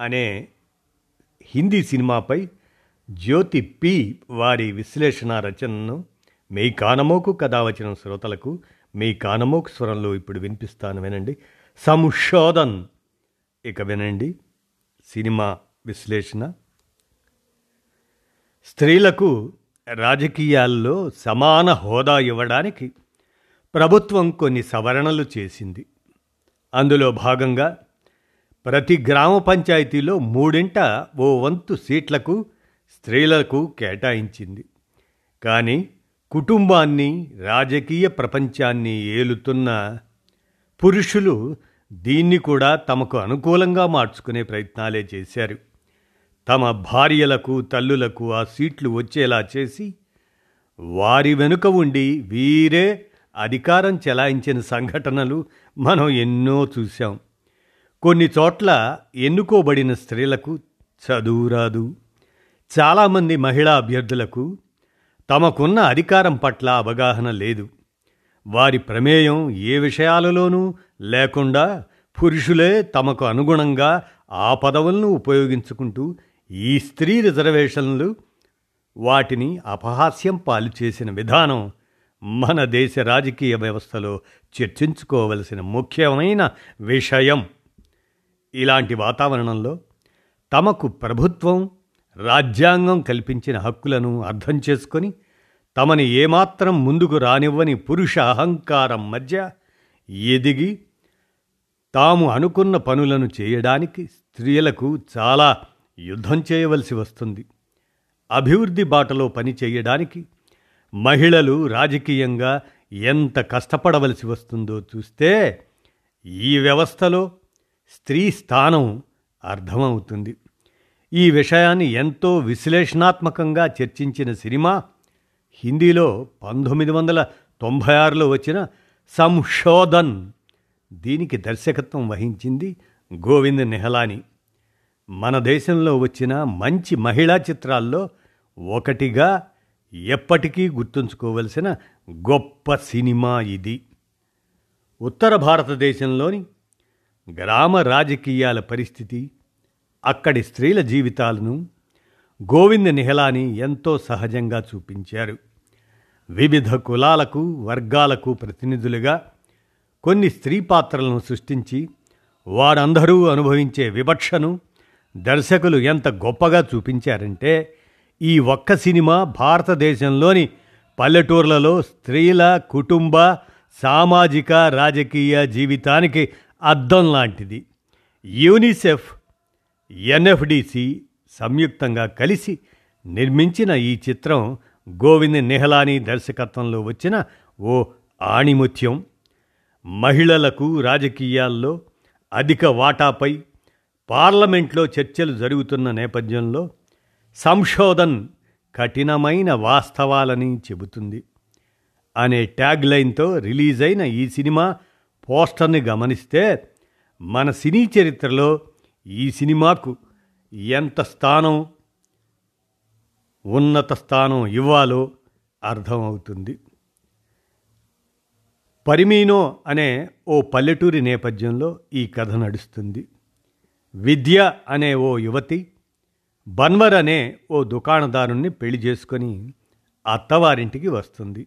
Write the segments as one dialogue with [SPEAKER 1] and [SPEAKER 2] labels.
[SPEAKER 1] అనే హిందీ సినిమాపై జ్యోతి పి వారి విశ్లేషణ రచనను మీ కానమోకు కథ వచ్చిన శ్రోతలకు మీ కానమోకు స్వరంలో ఇప్పుడు వినిపిస్తాను వినండి. సంశోధన్. ఇక వినండి. సినిమా విశ్లేషణ. స్త్రీలకు రాజకీయాల్లో సమాన హోదా ఇవ్వడానికి ప్రభుత్వం కొన్ని సవరణలు చేసింది. అందులో భాగంగా ప్రతి గ్రామ పంచాయతీలో మూడింట ఓ వంతు సీట్లకు స్త్రీలకు కేటాయించింది. కానీ కుటుంబాన్ని రాజకీయ ప్రపంచాన్ని ఏలుతున్న పురుషులు దీన్ని కూడా తమకు అనుకూలంగా మార్చుకునే ప్రయత్నాలే చేశారు. తమ భార్యలకు తల్లులకు ఆ సీట్లు వచ్చేలా చేసి వారి వెనుక ఉండి వీరే అధికారం చెలాయించిన సంఘటనలు మనం ఎన్నో చూశాం. కొన్ని చోట్ల ఎన్నుకోబడిన స్త్రీలకు చదువు రాదు. చాలామంది మహిళా అభ్యర్థులకు తమకున్న అధికారం పట్ల అవగాహన లేదు. వారి ప్రమేయం ఏ విషయాలలోనూ లేకుండా పురుషులే తమకు అనుగుణంగా ఆ పదవులను ఉపయోగించుకుంటూ ఈ స్త్రీ రిజర్వేషన్లు వాటిని అపహాస్యం పాలు చేసిన విధానం మన దేశ రాజకీయ వ్యవస్థలో చర్చించుకోవలసిన ముఖ్యమైన విషయం. ఇలాంటి వాతావరణంలో తమకు ప్రభుత్వం రాజ్యాంగం కల్పించిన హక్కులను అర్థం చేసుకొని తమని ఏమాత్రం ముందుకు రానివ్వని పురుష అహంకారం మధ్య ఎదిగి తాము అనుకున్న పనులను చేయడానికి స్త్రీలకు చాలా యుద్ధం చేయవలసి వస్తుంది. అభివృద్ధి బాటలో పని చేయడానికి మహిళలు రాజకీయంగా ఎంత కష్టపడవలసి వస్తుందో చూస్తే ఈ వ్యవస్థలో స్త్రీ స్థానం అర్థమవుతుంది. ఈ విషయాన్ని ఎంతో విశ్లేషణాత్మకంగా చర్చించిన సినిమా హిందీలో పంతొమ్మిది వందల తొంభై ఆరులో వచ్చిన సంశోధన్ దీనికి దర్శకత్వం వహించింది గోవింద్ నెహలాని. మన దేశంలో వచ్చిన మంచి మహిళా చిత్రాల్లో ఒకటిగా ఎప్పటికీ గుర్తుంచుకోవలసిన గొప్ప సినిమా ఇది. ఉత్తర భారతదేశంలోని గ్రామ రాజకీయాల పరిస్థితి అక్కడి స్త్రీల జీవితాలను గోవింద నిహలాని ఎంతో సహజంగా చూపించారు. వివిధ కులాలకు వర్గాలకు ప్రతినిధులుగా కొన్ని స్త్రీ పాత్రలను సృష్టించి వారందరూ అనుభవించే వివక్షను దర్శకులు ఎంత గొప్పగా చూపించారంటే ఈ ఒక్క సినిమా భారతదేశంలోని పల్లెటూర్లలో స్త్రీల కుటుంబ సామాజిక రాజకీయ జీవితానికి అద్దం లాంటిది యూనిసెఫ్ ఎన్ఎఫ్డిసి సంయుక్తంగా కలిసి నిర్మించిన ఈ చిత్రం గోవింద్ నెహ్లానీ దర్శకత్వంలో వచ్చిన ఓ ఆణిముత్యం. మహిళలకు రాజకీయాల్లో అధిక వాటాపై పార్లమెంట్లో చర్చలు జరుగుతున్న నేపథ్యంలో సంశోధన్ కఠినమైన వాస్తవాలని చెబుతుంది. అనే ట్యాగ్ లైన్తో రిలీజ్ అయిన ఈ సినిమా పోస్టర్ని గమనిస్తే మన సినీ చరిత్రలో ఈ సినిమాకు ఎంత స్థానం ఉన్నత స్థానం ఇవ్వాలో అర్థమవుతుంది. పరిమీనో అనే ఓ పల్లెటూరి నేపథ్యంలో ఈ కథ నడుస్తుంది. విద్య అనే ఓ యువతి బన్వర్ అనే ఓ దుకాణదారుణ్ణి పెళ్ళి చేసుకొని అత్తవారింటికి వస్తుంది.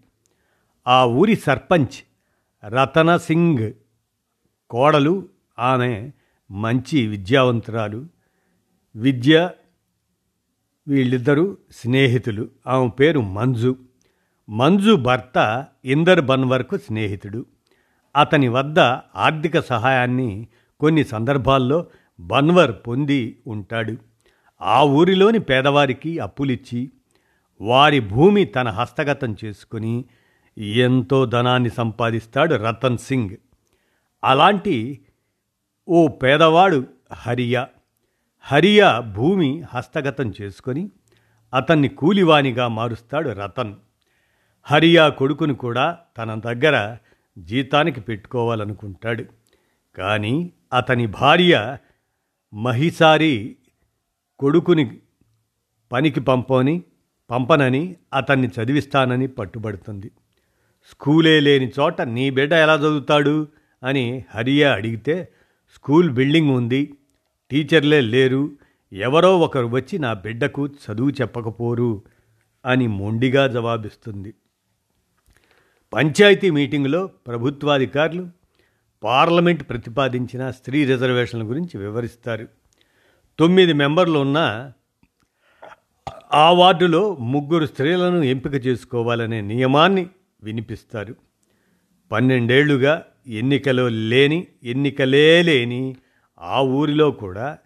[SPEAKER 1] ఆ ఊరి సర్పంచ్ రతన సింగ్ కోడలు ఆమె మంచి విద్యావంతురాలు. విద్య వీళ్ళిద్దరూ స్నేహితులు. ఆమె పేరు మంజు. మంజు భర్త ఇందర్ బన్వర్కు స్నేహితుడు. అతని వద్ద ఆర్థిక సహాయాన్ని కొన్ని సందర్భాల్లో బన్వర్ పొంది ఉంటాడు. ఆ ఊరిలోని పేదవారికి అప్పులిచ్చి వారి భూమి తన హస్తగతం చేసుకుని ఎంతో ధనాన్ని సంపాదిస్తాడు రతన్ సింగ్. అలాంటి ఓ పేదవాడు హరియా. హరియా భూమి హస్తగతం చేసుకొని అతన్ని కూలివానిగా మారుస్తాడు రతన్. హరియా కొడుకుని కూడా తన దగ్గర జీతానికి పెట్టుకోవాలనుకుంటాడు. కానీ అతని భార్య మహిసారి కొడుకుని పనికి పంపని పంపనని అతన్ని చదివిస్తానని పట్టుబడుతుంది. స్కూలే లేని చోట నీ బిడ్డ ఎలా చదువుతాడు? అని హరియా అడిగితే స్కూల్ బిల్డింగ్ ఉంది టీచర్లే లేరు ఎవరో ఒకరు వచ్చి నా బిడ్డకు చదువు చెప్పకపోరు అని మొండిగా జవాబిస్తుంది. పంచాయతీ మీటింగులో ప్రభుత్వాధికారులు పార్లమెంట్ ప్రతిపాదించిన స్త్రీ రిజర్వేషన్ల గురించి వివరిస్తారు. తొమ్మిది మెంబర్లు ఉన్న ఆ వార్డులో ముగ్గురు స్త్రీలను ఎంపిక చేసుకోవాలనే నియమాన్ని వినిపిస్తారు. పన్నెండేళ్ళుగా ఎన్నికలో లేని ఎన్నికలే లేని ఆ ఊరిలో కూడా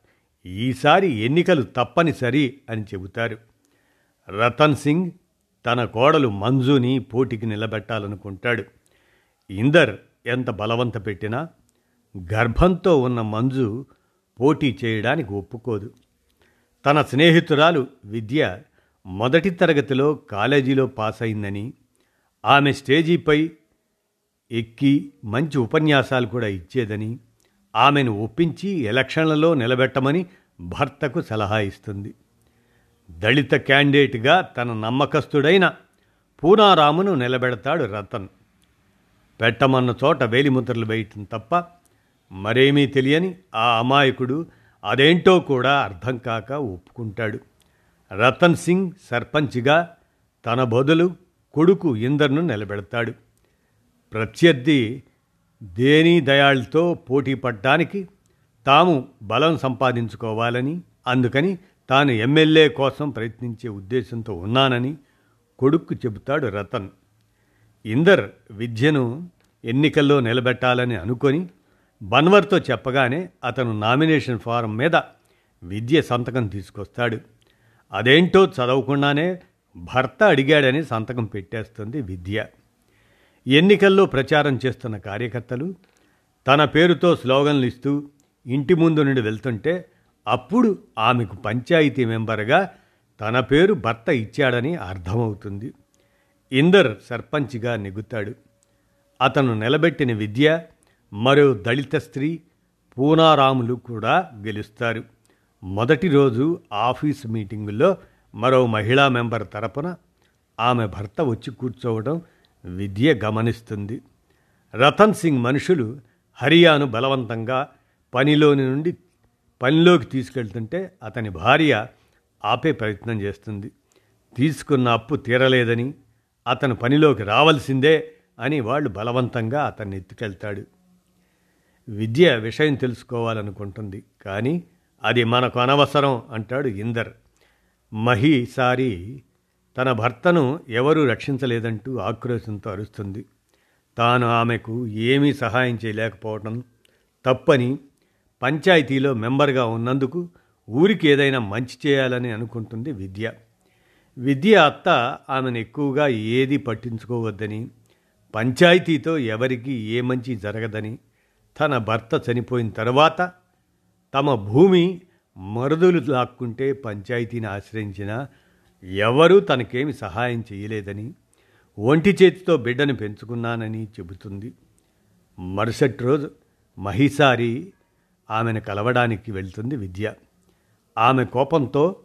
[SPEAKER 1] ఈసారి ఎన్నికలు తప్పనిసరి అని చెబుతారు. రతన్ సింగ్ తన కోడలు మంజుని పోటీకి నిలబెట్టాలనుకుంటాడు. ఇందర్ ఎంత బలవంత పెట్టినా గర్భంతో ఉన్న మంజు పోటీ చేయడానికి ఒప్పుకోదు. తన స్నేహితురాలు విద్య మొదటి తరగతిలో కాలేజీలో పాస్ అయిందని ఆమె స్టేజీపై ఎక్కి మంచి ఉపన్యాసాలు కూడా ఇచ్చేదని ఆమెను ఒప్పించి ఎలక్షన్లలో నిలబెట్టమని భర్తకు సలహా ఇస్తుంది. దళిత క్యాండిడేట్గా తన నమ్మకస్తుడైన పూనారామును నిలబెడతాడు రతన్. పెట్టమన్న చోట వేలిముద్రలు వేయటం తప్ప మరేమీ తెలియని ఆ అమాయకుడు అదేంటో కూడా అర్థం కాక ఒప్పుకుంటాడు. రతన్ సింగ్ సర్పంచ్గా తన బదులు కొడుకు ఇందర్ను నిలబెడతాడు. ప్రత్యర్థి దేని దయాళ్తో పోటీ పడ్డానికి తాము బలం సంపాదించుకోవాలని అందుకని తాను ఎమ్మెల్యే కోసం ప్రయత్నించే ఉద్దేశంతో ఉన్నానని కొడుక్కు చెబుతాడు రతన్. ఇందర్ విద్యను ఎన్నికల్లో నిలబెట్టాలని అనుకొని బన్వర్తో చెప్పగానే అతను నామినేషన్ ఫారం మీద విద్య సంతకం తీసుకొస్తాడు. అదేంటో చదవకుండానే భర్త అడిగాడని సంతకం పెట్టేస్తుంది విద్య. ఎన్నికల్లో ప్రచారం చేస్తున్న కార్యకర్తలు తన పేరుతో స్లోగన్లు ఇస్తూ ఇంటి ముందు నుండి వెళ్తుంటే అప్పుడు ఆమెకు పంచాయతీ మెంబర్గా తన పేరు భర్త ఇచ్చాడని అర్థమవుతుంది. ఇందర్ సర్పంచ్గా నెగుతాడు అతను నిలబెట్టిన విద్య మరో దళిత స్త్రీ పూనారాములు కూడా గెలుస్తారు. మొదటి రోజు ఆఫీస్ మీటింగుల్లో మరో మహిళా మెంబర్ తరపున ఆమె భర్త వచ్చి కూర్చోవడం విద్య గమనిస్తుంది. రతన్ సింగ్ మనుషులు హరియాను బలవంతంగా పనిలోని నుండి పనిలోకి తీసుకెళ్తుంటే అతని భార్య ఆపే ప్రయత్నం చేస్తుంది. తీసుకున్న అప్పు తీరలేదని అతను పనిలోకి రావాల్సిందే అని వాళ్ళు బలవంతంగా అతన్ని ఎత్తుకెళ్తాడు. విద్య విషయం తెలుసుకోవాలనుకుంటుంది కానీ అది మనకు అనవసరం అంటాడు ఇందర్. మహిసారి తన భర్తను ఎవరూ రక్షించలేదంటూ ఆక్రోశంతో అరుస్తుంది. తాను ఆమెకు ఏమీ సహాయం చేయలేకపోవటం తప్పని పంచాయతీలో మెంబర్గా ఉన్నందుకు ఊరికి ఏదైనా మంచి చేయాలని అనుకుంటుంది విద్య. విద్య అత్త ఆమెను ఎక్కువగా ఏది పట్టించుకోవద్దని పంచాయతీతో ఎవరికి ఏ మంచి జరగదని తన భర్త చనిపోయిన తర్వాత తమ భూమి మరుదులు లాక్కుంటే పంచాయతీని ఆశ్రయించిన ఎవరూ తనకేమి సహాయం చేయలేదని ఒంటి చేతితో బిడ్డను పెంచుకున్నానని చెబుతుంది. మరుసటి రోజు మహిసారి ఆమెను కలవడానికి వెళ్తుంది విద్య. ఆమె కోపంతో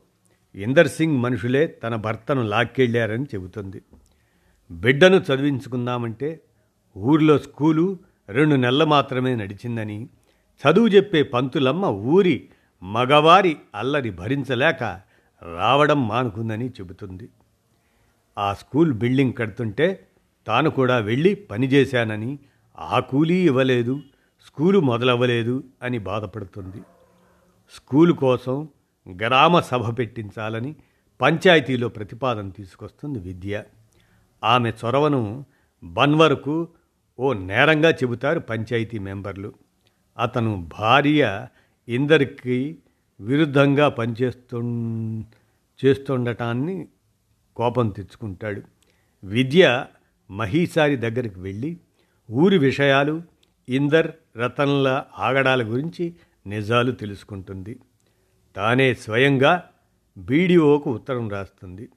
[SPEAKER 1] ఇందర్ సింగ్ మనుషులే తన భర్తను లాక్కెళ్ళారని చెబుతుంది. బిడ్డను చదివించుకుందామంటే ఊరిలో స్కూలు రెండు నెలలు మాత్రమే నడిచిందని చదువు చెప్పే పంతులమ్మ ఊరి మగవారి అల్లరి భరించలేక రావడం మానుకుందని చెబుతుంది. ఆ స్కూల్ బిల్డింగ్ కడుతుంటే తాను కూడా వెళ్ళి పనిచేశానని ఆ కూలీ ఇవ్వలేదు స్కూలు మొదలవ్వలేదు అని బాధపడుతుంది. స్కూలు కోసం గ్రామ సభ పెట్టించాలని పంచాయతీలో ప్రతిపాదన తీసుకొస్తుంది విద్య. ఆమె చొరవను బన్వర్కు ఓ నేరంగా చెబుతారు పంచాయతీ మెంబర్లు. అతను భార్య ఇందరికి విరుద్ధంగా పనిచేస్తు చేస్తుండటాన్ని కోపం తెచ్చుకుంటాడు. విద్య మహీసారి దగ్గరికి వెళ్ళి ఊరి విషయాలు ఇందర్ రతన్ల ఆగడాల గురించి నిజాలు తెలుసుకుంటుంది. తానే స్వయంగా బీడీఓకు ఉత్తరం రాస్తుంది.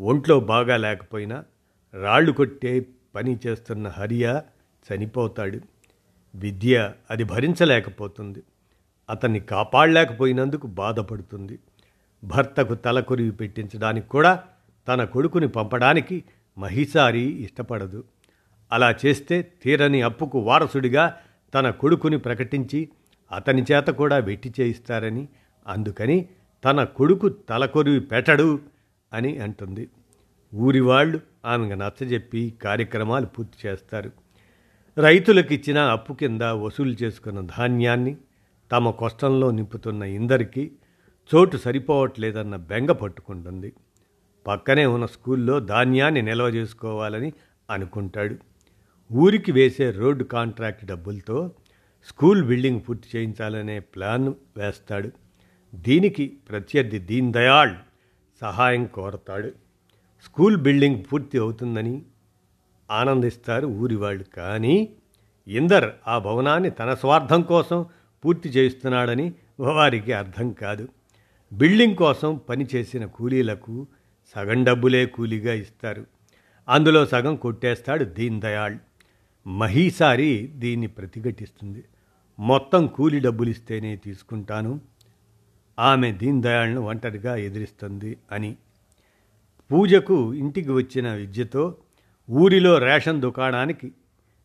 [SPEAKER 1] ఒంట్లో బాగా లేకపోయినా రాళ్ళు కొట్టే పని చేస్తున్న హరియా చనిపోతాడు. విద్య అది భరించలేకపోతుంది. అతన్ని కాపాడలేకపోయినందుకు బాధపడుతుంది. భర్తకు తలకొరివి పెట్టించడానికి కూడా తన కొడుకుని పంపడానికి మహిసారి ఇష్టపడదు. అలా చేస్తే తీరని అప్పుకు వారసుడిగా తన కొడుకుని ప్రకటించి అతని చేత కూడా వెట్టి చేయిస్తారని అందుకని తన కొడుకు తలకొరివి పెట్టడు అని అంటుంది. ఊరి వాళ్ళు ఆమెకు నచ్చజెప్పి కార్యక్రమాలు పూర్తి చేస్తారు. రైతులకు ఇచ్చిన అప్పు కింద వసూలు చేసుకున్న ధాన్యాన్ని తమ కష్టంలో నింపుతున్న ఇందరికి చోటు సరిపోవట్లేదన్న బెంగ పట్టుకుంటుంది. పక్కనే ఉన్న స్కూల్లో ధాన్యాన్ని నిల్వ చేసుకోవాలని అనుకుంటాడు. ఊరికి వేసే రోడ్డు కాంట్రాక్ట్ డబ్బులతో స్కూల్ బిల్డింగ్ పూర్తి చేయించాలనే ప్లాన్ వేస్తాడు. దీనికి ప్రత్యర్థి దీన్ దయాళ్ సహాయం కోరతాడు. స్కూల్ బిల్డింగ్ పూర్తి అవుతుందని ఆనందిస్తారు ఊరి వాళ్ళు. కానీ ఇందర్ ఆ భవనాన్ని తన స్వార్థం కోసం పూర్తి చేయిస్తున్నాడని వారికి అర్థం కాదు. బిల్డింగ్ కోసం పనిచేసిన కూలీలకు సగం డబ్బులే కూలీగా ఇస్తారు. అందులో సగం కొట్టేస్తాడు దీన్ దయాళ్ మహీసారి దీన్ని ప్రతిఘటిస్తుంది. మొత్తం కూలి డబ్బులు ఇస్తేనే తీసుకుంటాను. ఆమె దీన్ దయాళ్ను ఒంటరిగా ఎదిరిస్తుంది అని. పూజకు ఇంటికి వచ్చిన విద్యతో ఊరిలో రేషన్ దుకాణానికి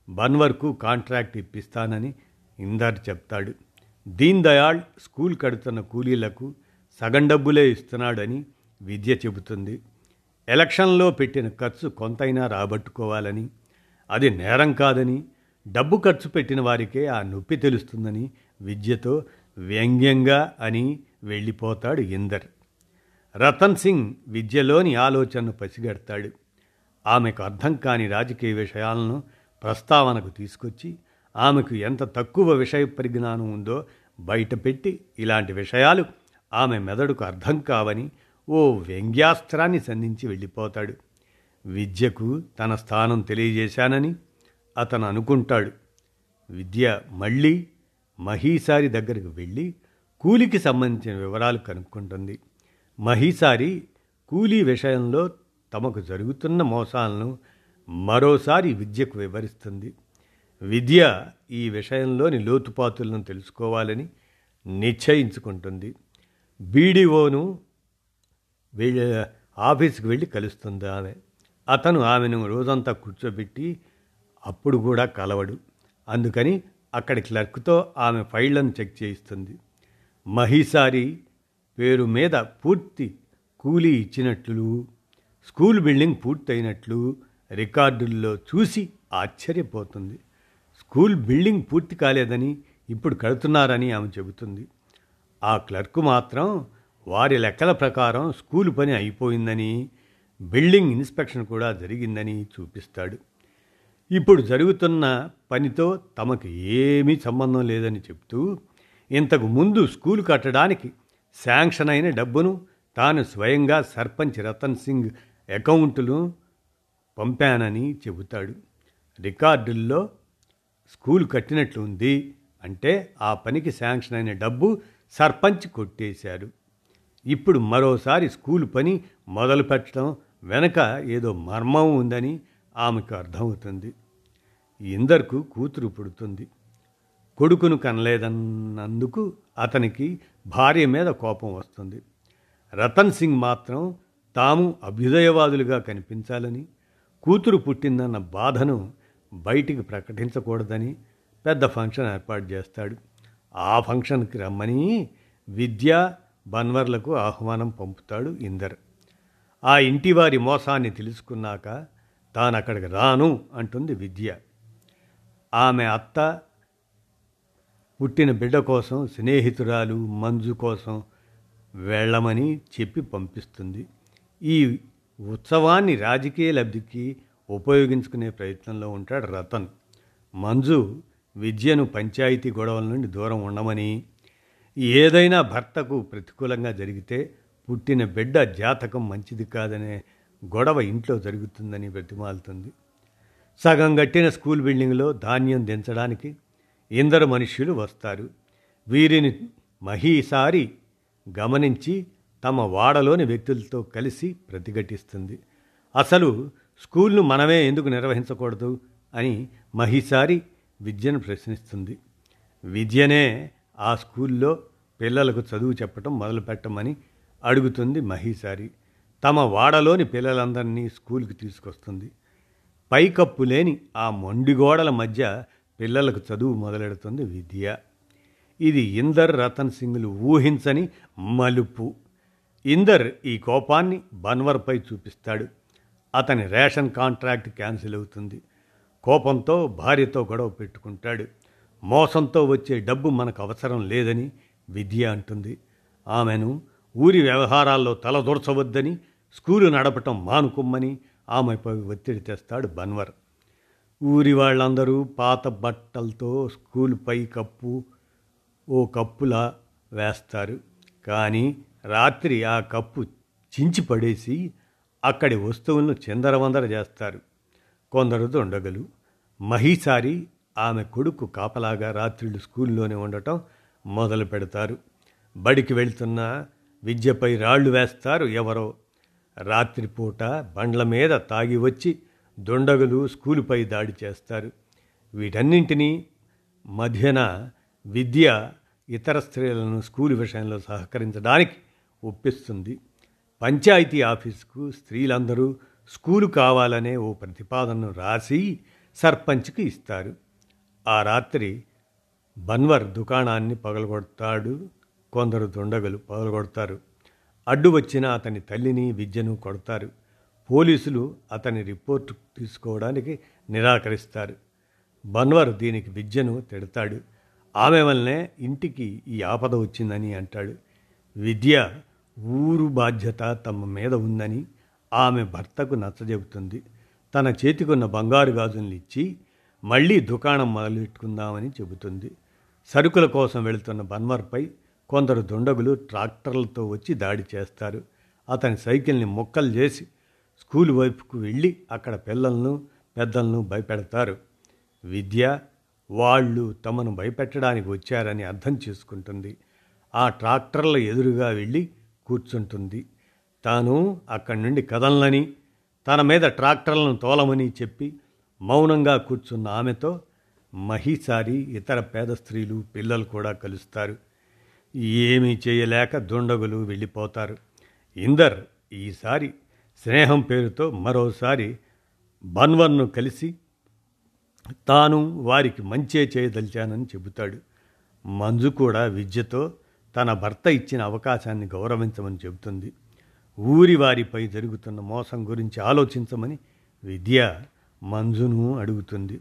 [SPEAKER 1] బన్వర్కు కాంట్రాక్ట్ ఇప్పిస్తానని ఇందర్ చెప్తాడు. దీన్ దయాళ్ స్కూల్ కడుతున్న కూలీలకు సగం డబ్బులే ఇస్తున్నాడని విద్య చెబుతుంది. ఎలక్షన్లో పెట్టిన ఖర్చు కొంతైనా రాబట్టుకోవాలని అది నేరం కాదని డబ్బు ఖర్చు పెట్టిన వారికే ఆ నొప్పి తెలుస్తుందని విద్యతో వ్యంగ్యంగా అని వెళ్ళిపోతాడు ఇందర్. రతన్ సింగ్ విద్యలోని ఆలోచనను పసిగడతాడు. ఆమెకు అర్థం కాని రాజకీయ విషయాలను ప్రస్తావనకు తీసుకొచ్చి ఆమెకు ఎంత తక్కువ విషయ పరిజ్ఞానం ఉందో బయటపెట్టి ఇలాంటి విషయాలు ఆమె మెదడుకు అర్థం కావని ఓ వ్యంగ్యాస్త్రాన్ని సంధించి వెళ్ళిపోతాడు. విద్యకు తన స్థానం తెలియజేశానని అతను అనుకుంటాడు. విద్య మళ్ళీ మహీసారి దగ్గరికి వెళ్ళి కూలికి సంబంధించిన వివరాలు కనుక్కుంటుంది. మహీసారి కూలీ విషయంలో తమకు జరుగుతున్న మోసాలను మరోసారి విద్యకు వివరిస్తుంది. విద్య ఈ విషయంలోని లోతుపాతులను తెలుసుకోవాలని నిశ్చయించుకుంటుంది. బీడీఓను ఆఫీస్కి వెళ్ళి కలుస్తుంది ఆమె. అతను ఆమెను రోజంతా కూర్చోబెట్టి అప్పుడు కూడా కలవడు. అందుకని అక్కడి క్లర్క్తో ఆమె ఫైళ్ళను చెక్ చేయిస్తుంది. మహిసారి పేరు మీద పూర్తి కూలీ ఇచ్చినట్లు స్కూల్ బిల్డింగ్ పూర్తయినట్లు రికార్డుల్లో చూసి ఆశ్చర్యపోతుంది. స్కూల్ బిల్డింగ్ పూర్తి కాలేదని ఇప్పుడు కడుతున్నారని ఆమె చెబుతుంది. ఆ క్లర్క్ మాత్రం వారి లెక్కల ప్రకారం స్కూల్ పని అయిపోయిందని బిల్డింగ్ ఇన్స్పెక్షన్ కూడా జరిగిందని చూపిస్తాడు. ఇప్పుడు జరుగుతున్న పనితో తమకు ఏమీ సంబంధం లేదని చెప్తూ ఇంతకు ముందు స్కూల్ కట్టడానికి శాంక్షన్ అయిన డబ్బును తాను స్వయంగా సర్పంచ్ రతన్ సింగ్ అకౌంటును పంపానని చెబుతాడు. రికార్డుల్లో స్కూల్ కట్టినట్లు ఉంది అంటే ఆ పనికి శాంక్షన్ అయిన డబ్బు సర్పంచ్ కొట్టేశారు. ఇప్పుడు మరోసారి స్కూల్ పని మొదలు పెట్టడం వెనక ఏదో మర్మం ఉందని ఆమెకు అర్థమవుతుంది. ఇందర్కు కూతురు పుడుతుంది. కొడుకును కనలేదన్నందుకు అతనికి భార్య మీద కోపం వస్తుంది. రతన్ సింగ్ మాత్రం తాము అభ్యుదయవాదులుగా కనిపించాలని కూతురు పుట్టిందన్న బాధను బయటికి ప్రకటించకూడదని పెద్ద ఫంక్షన్ ఏర్పాటు చేస్తాడు. ఆ ఫంక్షన్కి రమ్మని విద్య బన్వర్లకు ఆహ్వానం పంపుతాడు ఇందర్. ఆ ఇంటి వారి మోసాన్ని తెలుసుకున్నాక తాను అక్కడికి రాను అంటుంది విద్య. ఆమె అత్త పుట్టిన బిడ్డ కోసం స్నేహితురాలు మంజు కోసం వెళ్ళమని చెప్పి పంపిస్తుంది. ఈ ఉత్సవాన్ని రాజకీయ లబ్ధికి ఉపయోగించుకునే ప్రయత్నంలో ఉంటాడు రతన్. మంజు విద్యను పంచాయతీ గొడవల నుండి దూరం ఉండమని ఏదైనా భర్తకు ప్రతికూలంగా జరిగితే పుట్టిన బిడ్డ జాతకం మంచిది కాదనే గొడవ ఇంట్లో జరుగుతుందని బ్రతిమాలుతుంది. సగం కట్టిన స్కూల్ బిల్డింగ్లో ధాన్యం దించడానికి ఇందరు మనుష్యులు వస్తారు. వీరిని మహీసారి గమనించి తమ వాడలోని వ్యక్తులతో కలిసి ప్రతిఘటిస్తుంది. అసలు స్కూల్ను మనమే ఎందుకు నిర్వహించకూడదు అని మహిసారి విద్యను ప్రశ్నిస్తుంది. విద్యనే ఆ స్కూల్లో పిల్లలకు చదువు చెప్పటం మొదలుపెట్టమని అడుగుతుంది మహిసారి. తమ వాడలోని పిల్లలందరినీ స్కూల్కి తీసుకొస్తుంది. పైకప్పు లేని ఆ మొండిగోడల మధ్య పిల్లలకు చదువు మొదలెడుతుంది విద్య. ఇది ఇందర్ రతన్ సింగ్లు ఊహించని మలుపు. ఇందర్ ఈ కోపాన్ని బన్వర్పై చూపిస్తాడు. అతని రేషన్ కాంట్రాక్ట్ క్యాన్సిల్ అవుతుంది. కోపంతో భార్యతో గొడవ పెట్టుకుంటాడు. మోసంతో వచ్చే డబ్బు మనకు అవసరం లేదని విద్య అంటుంది. ఆమెను ఊరి వ్యవహారాల్లో తలదూర్చవద్దని స్కూలు నడపటం మానుకుమ్మని ఆమెపై ఒత్తిడి తెస్తాడు బన్వర్. ఊరి వాళ్ళందరూ పాత బట్టలతో స్కూల్పై కప్పు ఓ కప్పులా వేస్తారు. కానీ రాత్రి ఆ కప్పు చించి పడేసి అక్కడి వస్తువులను చిందరవందర చేస్తారు. కొందరు దొండగలు మహీసారి ఆమె కొడుకు కాపలాగా రాత్రిళ్ళు స్కూల్లోనే ఉండటం మొదలు పెడతారు. బడికి వెళ్తున్న విద్యపై రాళ్ళు వేస్తారు ఎవరో. రాత్రిపూట బండ్ల మీద తాగి వచ్చి దొండగలు స్కూలుపై దాడి చేస్తారు. వీటన్నింటినీ మధ్యన విద్య ఇతర స్త్రీలను స్కూలు విషయంలో సహకరించడానికి ఒప్పిస్తుంది. పంచాయతీ ఆఫీసుకు స్త్రీలందరూ స్కూలు కావాలనే ఓ ప్రతిపాదనను రాసి సర్పంచ్కి ఇస్తారు. ఆ రాత్రి బన్వర్ దుకాణాన్ని పగలగొడతాడు కొందరు దుండగలు పగలగొడతారు. అడ్డు వచ్చిన అతని తల్లిని విద్యను కొడతారు. పోలీసులు అతని రిపోర్టు తీసుకోవడానికి నిరాకరిస్తారు. బన్వర్ దీనికి విద్యను తిడతాడు. ఆమె వల్లనే ఇంటికి ఈ ఆపద వచ్చిందని అంటాడు. విద్య ఊరు బాధ్యత తమ మీద ఉందని ఆమె భర్తకు నచ్చజెబుతుంది. తన చేతికున్న బంగారు గాజుల్ని ఇచ్చి మళ్ళీ దుకాణం మొదలెట్టుకుందామని చెబుతుంది. సరుకుల కోసం వెళుతున్న బన్వర్పై కొందరు దుండగులు ట్రాక్టర్లతో వచ్చి దాడి చేస్తారు. అతని సైకిల్ని మొక్కలు చేసి స్కూల్ వైపుకు వెళ్ళి అక్కడ పిల్లలను పెద్దలను భయపెడతారు. విద్య వాళ్ళు తమను భయపెట్టడానికి వచ్చారని అర్థం చేసుకుంటుంది. ఆ ట్రాక్టర్ల ఎదురుగా వెళ్ళి కూర్చుంటుంది. తాను అక్కడి నుండి కదలనని తన మీద ట్రాక్టర్లను తోలమని చెప్పి మౌనంగా కూర్చున్న ఆమెతో మహిసారి ఇతర పేద స్త్రీలు పిల్లలు కూడా కలుస్తారు. ఏమీ చేయలేక దుండగులు వెళ్ళిపోతారు. ఇందర్ ఈసారి స్నేహం పేరుతో మరోసారి బన్వర్ను కలిసి తాను వారికి మంచే చేయదలిచానని చెబుతాడు. మంజు కూడా విద్యతో తన భర్త ఇచ్చిన అవకాశాన్ని గౌరవించమని చెబుతుంది. ఊరి వారిపై జరుగుతున్న మోసం గురించి ఆలోచించమని విద్య మంజును అడుగుతుంది.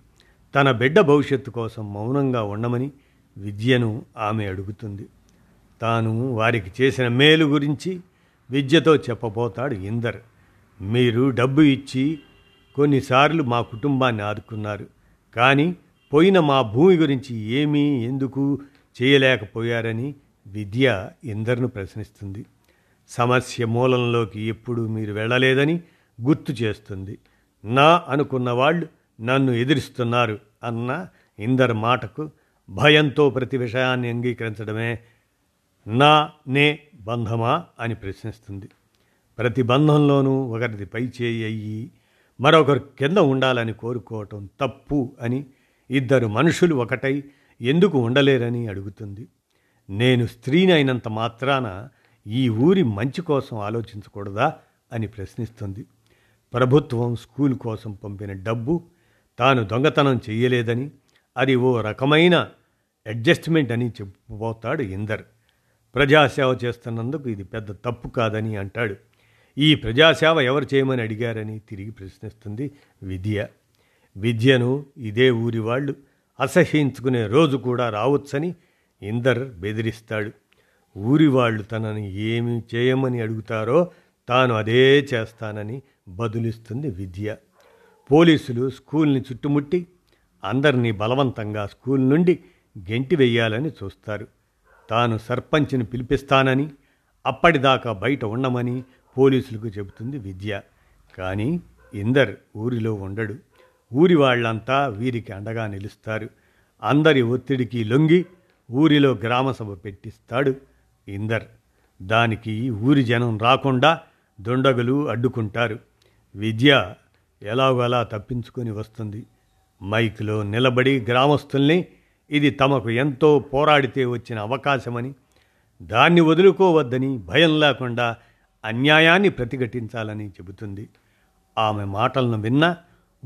[SPEAKER 1] తన బిడ్డ భవిష్యత్తు కోసం మౌనంగా ఉండమని విద్యను ఆమె అడుగుతుంది. తాను వారికి చేసిన మేలు గురించి విద్యతో చెప్పబోతాడు ఇందర్. మీరు డబ్బు ఇచ్చి కొన్నిసార్లు మా కుటుంబాన్ని ఆదుకున్నారు. కానీ పోయిన మా భూమి గురించి ఏమీ ఎందుకు చేయలేకపోయారని విద్య ఇందర్ను ప్రశ్నిస్తుంది. సమస్య మూలంలోకి ఎప్పుడు మీరు వెళ్ళలేదని గుర్తు చేస్తుంది. నా అనుకున్న వాళ్ళు నన్ను ఎదిరిస్తున్నారు అన్న ఇందర్ మాటకు భయంతో ప్రతి విషయాన్ని అంగీకరించడమే నా నే బంధమా అని ప్రశ్నిస్తుంది. ప్రతి బంధంలోనూ ఒకరిది పై చేయి అయ్యి మరొకరు కింద ఉండాలని కోరుకోవటం తప్పు అని ఇద్దరు మనుషులు ఒకటై ఎందుకు ఉండలేరని అడుగుతుంది. నేను స్త్రీనైనంత మాత్రాన ఈ ఊరి మంచి కోసం ఆలోచించకూడదా అని ప్రశ్నిస్తుంది. ప్రభుత్వం స్కూల్ కోసం పంపిన డబ్బు తాను దొంగతనం చేయలేదని అది ఓ రకమైన అడ్జస్ట్మెంట్ అని చెప్పబోతాడు ఇందర్. ప్రజాసేవ చేస్తున్నందుకు ఇది పెద్ద తప్పు కాదని అంటాడు. ఈ ప్రజాసేవ ఎవరు చేయమని అడిగారని తిరిగి ప్రశ్నిస్తుంది విద్య. విద్యను ఇదే ఊరి వాళ్ళు అసహ్యించుకునే రోజు కూడా రావచ్చని ఇందర్ బెదిరిస్తాడు. ఊరివాళ్ళు తనని ఏమి చేయమని అడుగుతారో తాను అదే చేస్తానని బదులిస్తుంది విద్య. పోలీసులు స్కూల్ని చుట్టుముట్టి అందరినీ బలవంతంగా స్కూల్ నుండి గెంటి వెయ్యాలని చూస్తారు. తాను సర్పంచ్ని పిలిపిస్తానని అప్పటిదాకా బయట ఉండమని పోలీసులకు చెబుతుంది విద్య. కానీ ఇందర్ ఊరిలో ఉండడు. ఊరి వాళ్ళంతా వీరికి అండగా నిలుస్తారు. అందరి ఒత్తిడికి లొంగి ఊరిలో గ్రామసభ పెట్టిస్తాడు ఇందర్. దానికి ఊరి జనం రాకుండా దుండగులు అడ్డుకుంటారు. విద్య ఎలాగోలా తప్పించుకొని వస్తుంది. మైక్లో నిలబడి గ్రామస్తుల్ని ఇది తమకు ఎంతో పోరాడితే వచ్చిన అవకాశమని దాన్ని వదులుకోవద్దని భయం లేకుండా అన్యాయాన్ని ప్రతిఘటించాలని చెబుతుంది. ఆమె మాటలను విన్న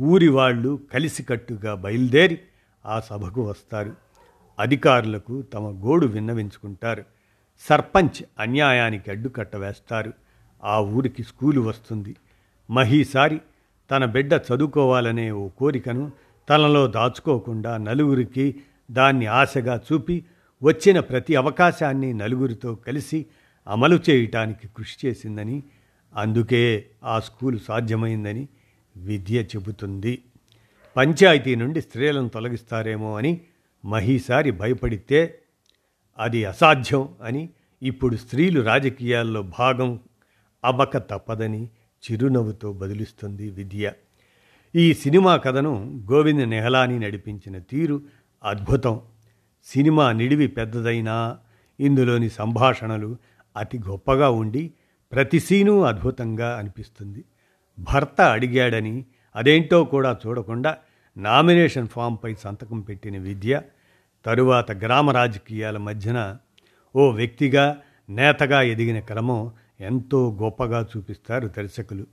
[SPEAKER 1] ఊరి వాళ్ళు కలిసికట్టుగా బయలుదేరి ఆ సభకు వస్తారు. అధికారులకు తమ గోడు విన్నవించుకుంటారు. సర్పంచ్ అన్యాయానికి అడ్డుకట్ట వేస్తారు. ఆ ఊరికి స్కూలు వస్తుంది. మహీసారి తన బిడ్డ చదువుకోవాలనే ఓ కోరికను తనలో దాచుకోకుండా నలుగురికి దాన్ని ఆశగా చూపి వచ్చిన ప్రతి అవకాశాన్ని నలుగురితో కలిసి అమలు చేయటానికి కృషి చేసిందని అందుకే ఆ స్కూలు సాధ్యమైందని విద్య చెబుతుంది. పంచాయతీ నుండి స్త్రీలను తొలగిస్తారేమో అని మహీసారి భయపడితే అది అసాధ్యం అని ఇప్పుడు స్త్రీలు రాజకీయాల్లో భాగం అవ్వక తప్పదని చిరునవ్వుతో బదిలిస్తుంది విద్య. ఈ సినిమా కథను గోవింద నెహలాని నడిపించిన తీరు అద్భుతం. సినిమా నిడివి పెద్దదైనా ఇందులోని సంభాషణలు అతి గొప్పగా ఉండి ప్రతి సీను అద్భుతంగా అనిపిస్తుంది. భర్త అడిగాడని అదేంటో కూడా చూడకుండా నామినేషన్ ఫామ్పై సంతకం పెట్టిన విద్య తరువాత గ్రామ రాజకీయాల మధ్యన ఓ వ్యక్తిగా నేతగా ఎదిగిన క్రమం ఎంతో గొప్పగా చూపిస్తారు దర్శకులు.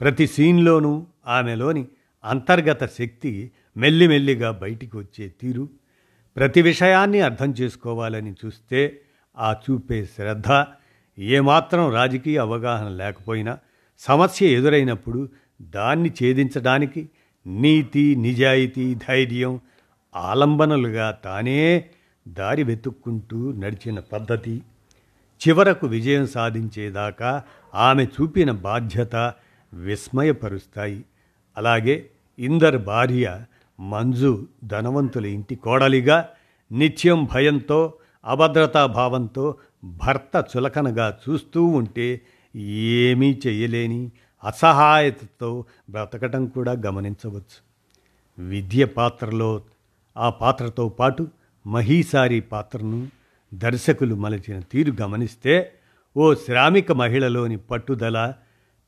[SPEAKER 1] ప్రతి సీన్లోనూ ఆమెలోని అంతర్గత శక్తి మెల్లిమెల్లిగా బయటికి వచ్చే తీరు. ప్రతి విషయాన్ని అర్థం చేసుకోవాలని చూస్తే ఆ చూపే శ్రద్ధ ఏమాత్రం రాజకీయ అవగాహన లేకపోయినా సమస్య ఎదురైనప్పుడు దాన్ని ఛేదించడానికి నీతి నిజాయితీ ధైర్యం ఆలంబనలుగా తానే దారి వెతుక్కుంటూ నడిచిన పద్ధతి. చివరకు విజయం సాధించేదాకా ఆమె చూపిన బాధ్యత విస్మయపరుస్తాయి. అలాగే ఇందర్ భార్య మంజు ధనవంతుల ఇంటి కోడలిగా నిత్యం భయంతో అభద్రతాభావంతో భర్త చులకనగా చూస్తూ ఉంటే ఏమీ చేయలేని అసహాయతతో బ్రతకటం కూడా గమనించవచ్చు. విద్య పాత్రలో ఆ పాత్రతో పాటు మహీసారి పాత్రను దర్శకులు మలచిన తీరు గమనిస్తే ఓ శ్రామిక మహిళలోని పట్టుదల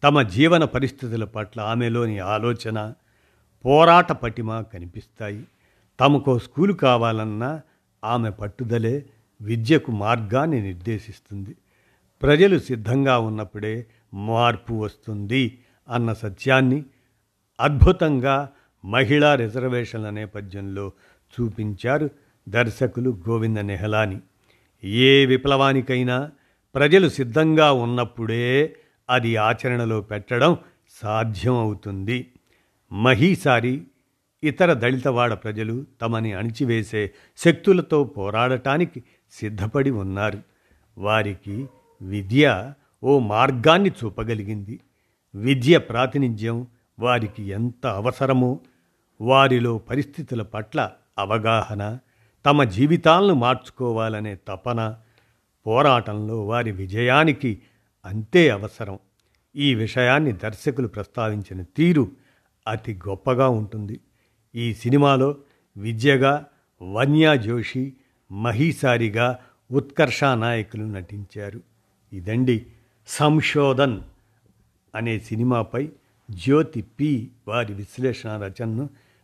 [SPEAKER 1] తమ జీవన పరిస్థితుల పట్ల ఆమెలోని ఆలోచన పోరాట పటిమ కనిపిస్తాయి. తమకో స్కూలు కావాలన్నా ఆమె పట్టుదలే విద్యకు మార్గాన్ని నిర్దేశిస్తుంది. ప్రజలు సిద్ధంగా ఉన్నప్పుడే మార్పు వస్తుంది అన్న సత్యాన్ని అద్భుతంగా మహిళా రిజర్వేషన్ల నేపథ్యంలో చూపించారు దర్శకులు గోవింద నెహలాని. ఏ విప్లవానికైనా ప్రజలు సిద్ధంగా ఉన్నప్పుడే అది ఆచరణలో పెట్టడం సాధ్యం అవుతుంది మహీసారి ఇతర దళితవాడ ప్రజలు తమని అణిచివేసే శక్తులతో పోరాడటానికి సిద్ధపడి ఉన్నారు. వారికి విద్య ఓ మార్గాన్ని చూపగలిగింది. విద్య ప్రాతినిధ్యం వారికి ఎంత అవసరమో వారిలో పరిస్థితుల పట్ల అవగాహన తమ జీవితాలను మార్చుకోవాలనే తపన పోరాటంలో వారి విజయానికి అంతే అవసరం. ఈ విషయాన్ని దర్శకులు ప్రస్తావించిన తీరు అతి గొప్పగా ఉంటుంది. ఈ సినిమాలో విద్యగా వన్యా జోషి మహీసారిగా ఉత్కర్ష నాయకులు నటించారు. ఇదండి సంశోధన్ అనే సినిమాపై జ్యోతి పి వారి విశ్లేషణ రచనను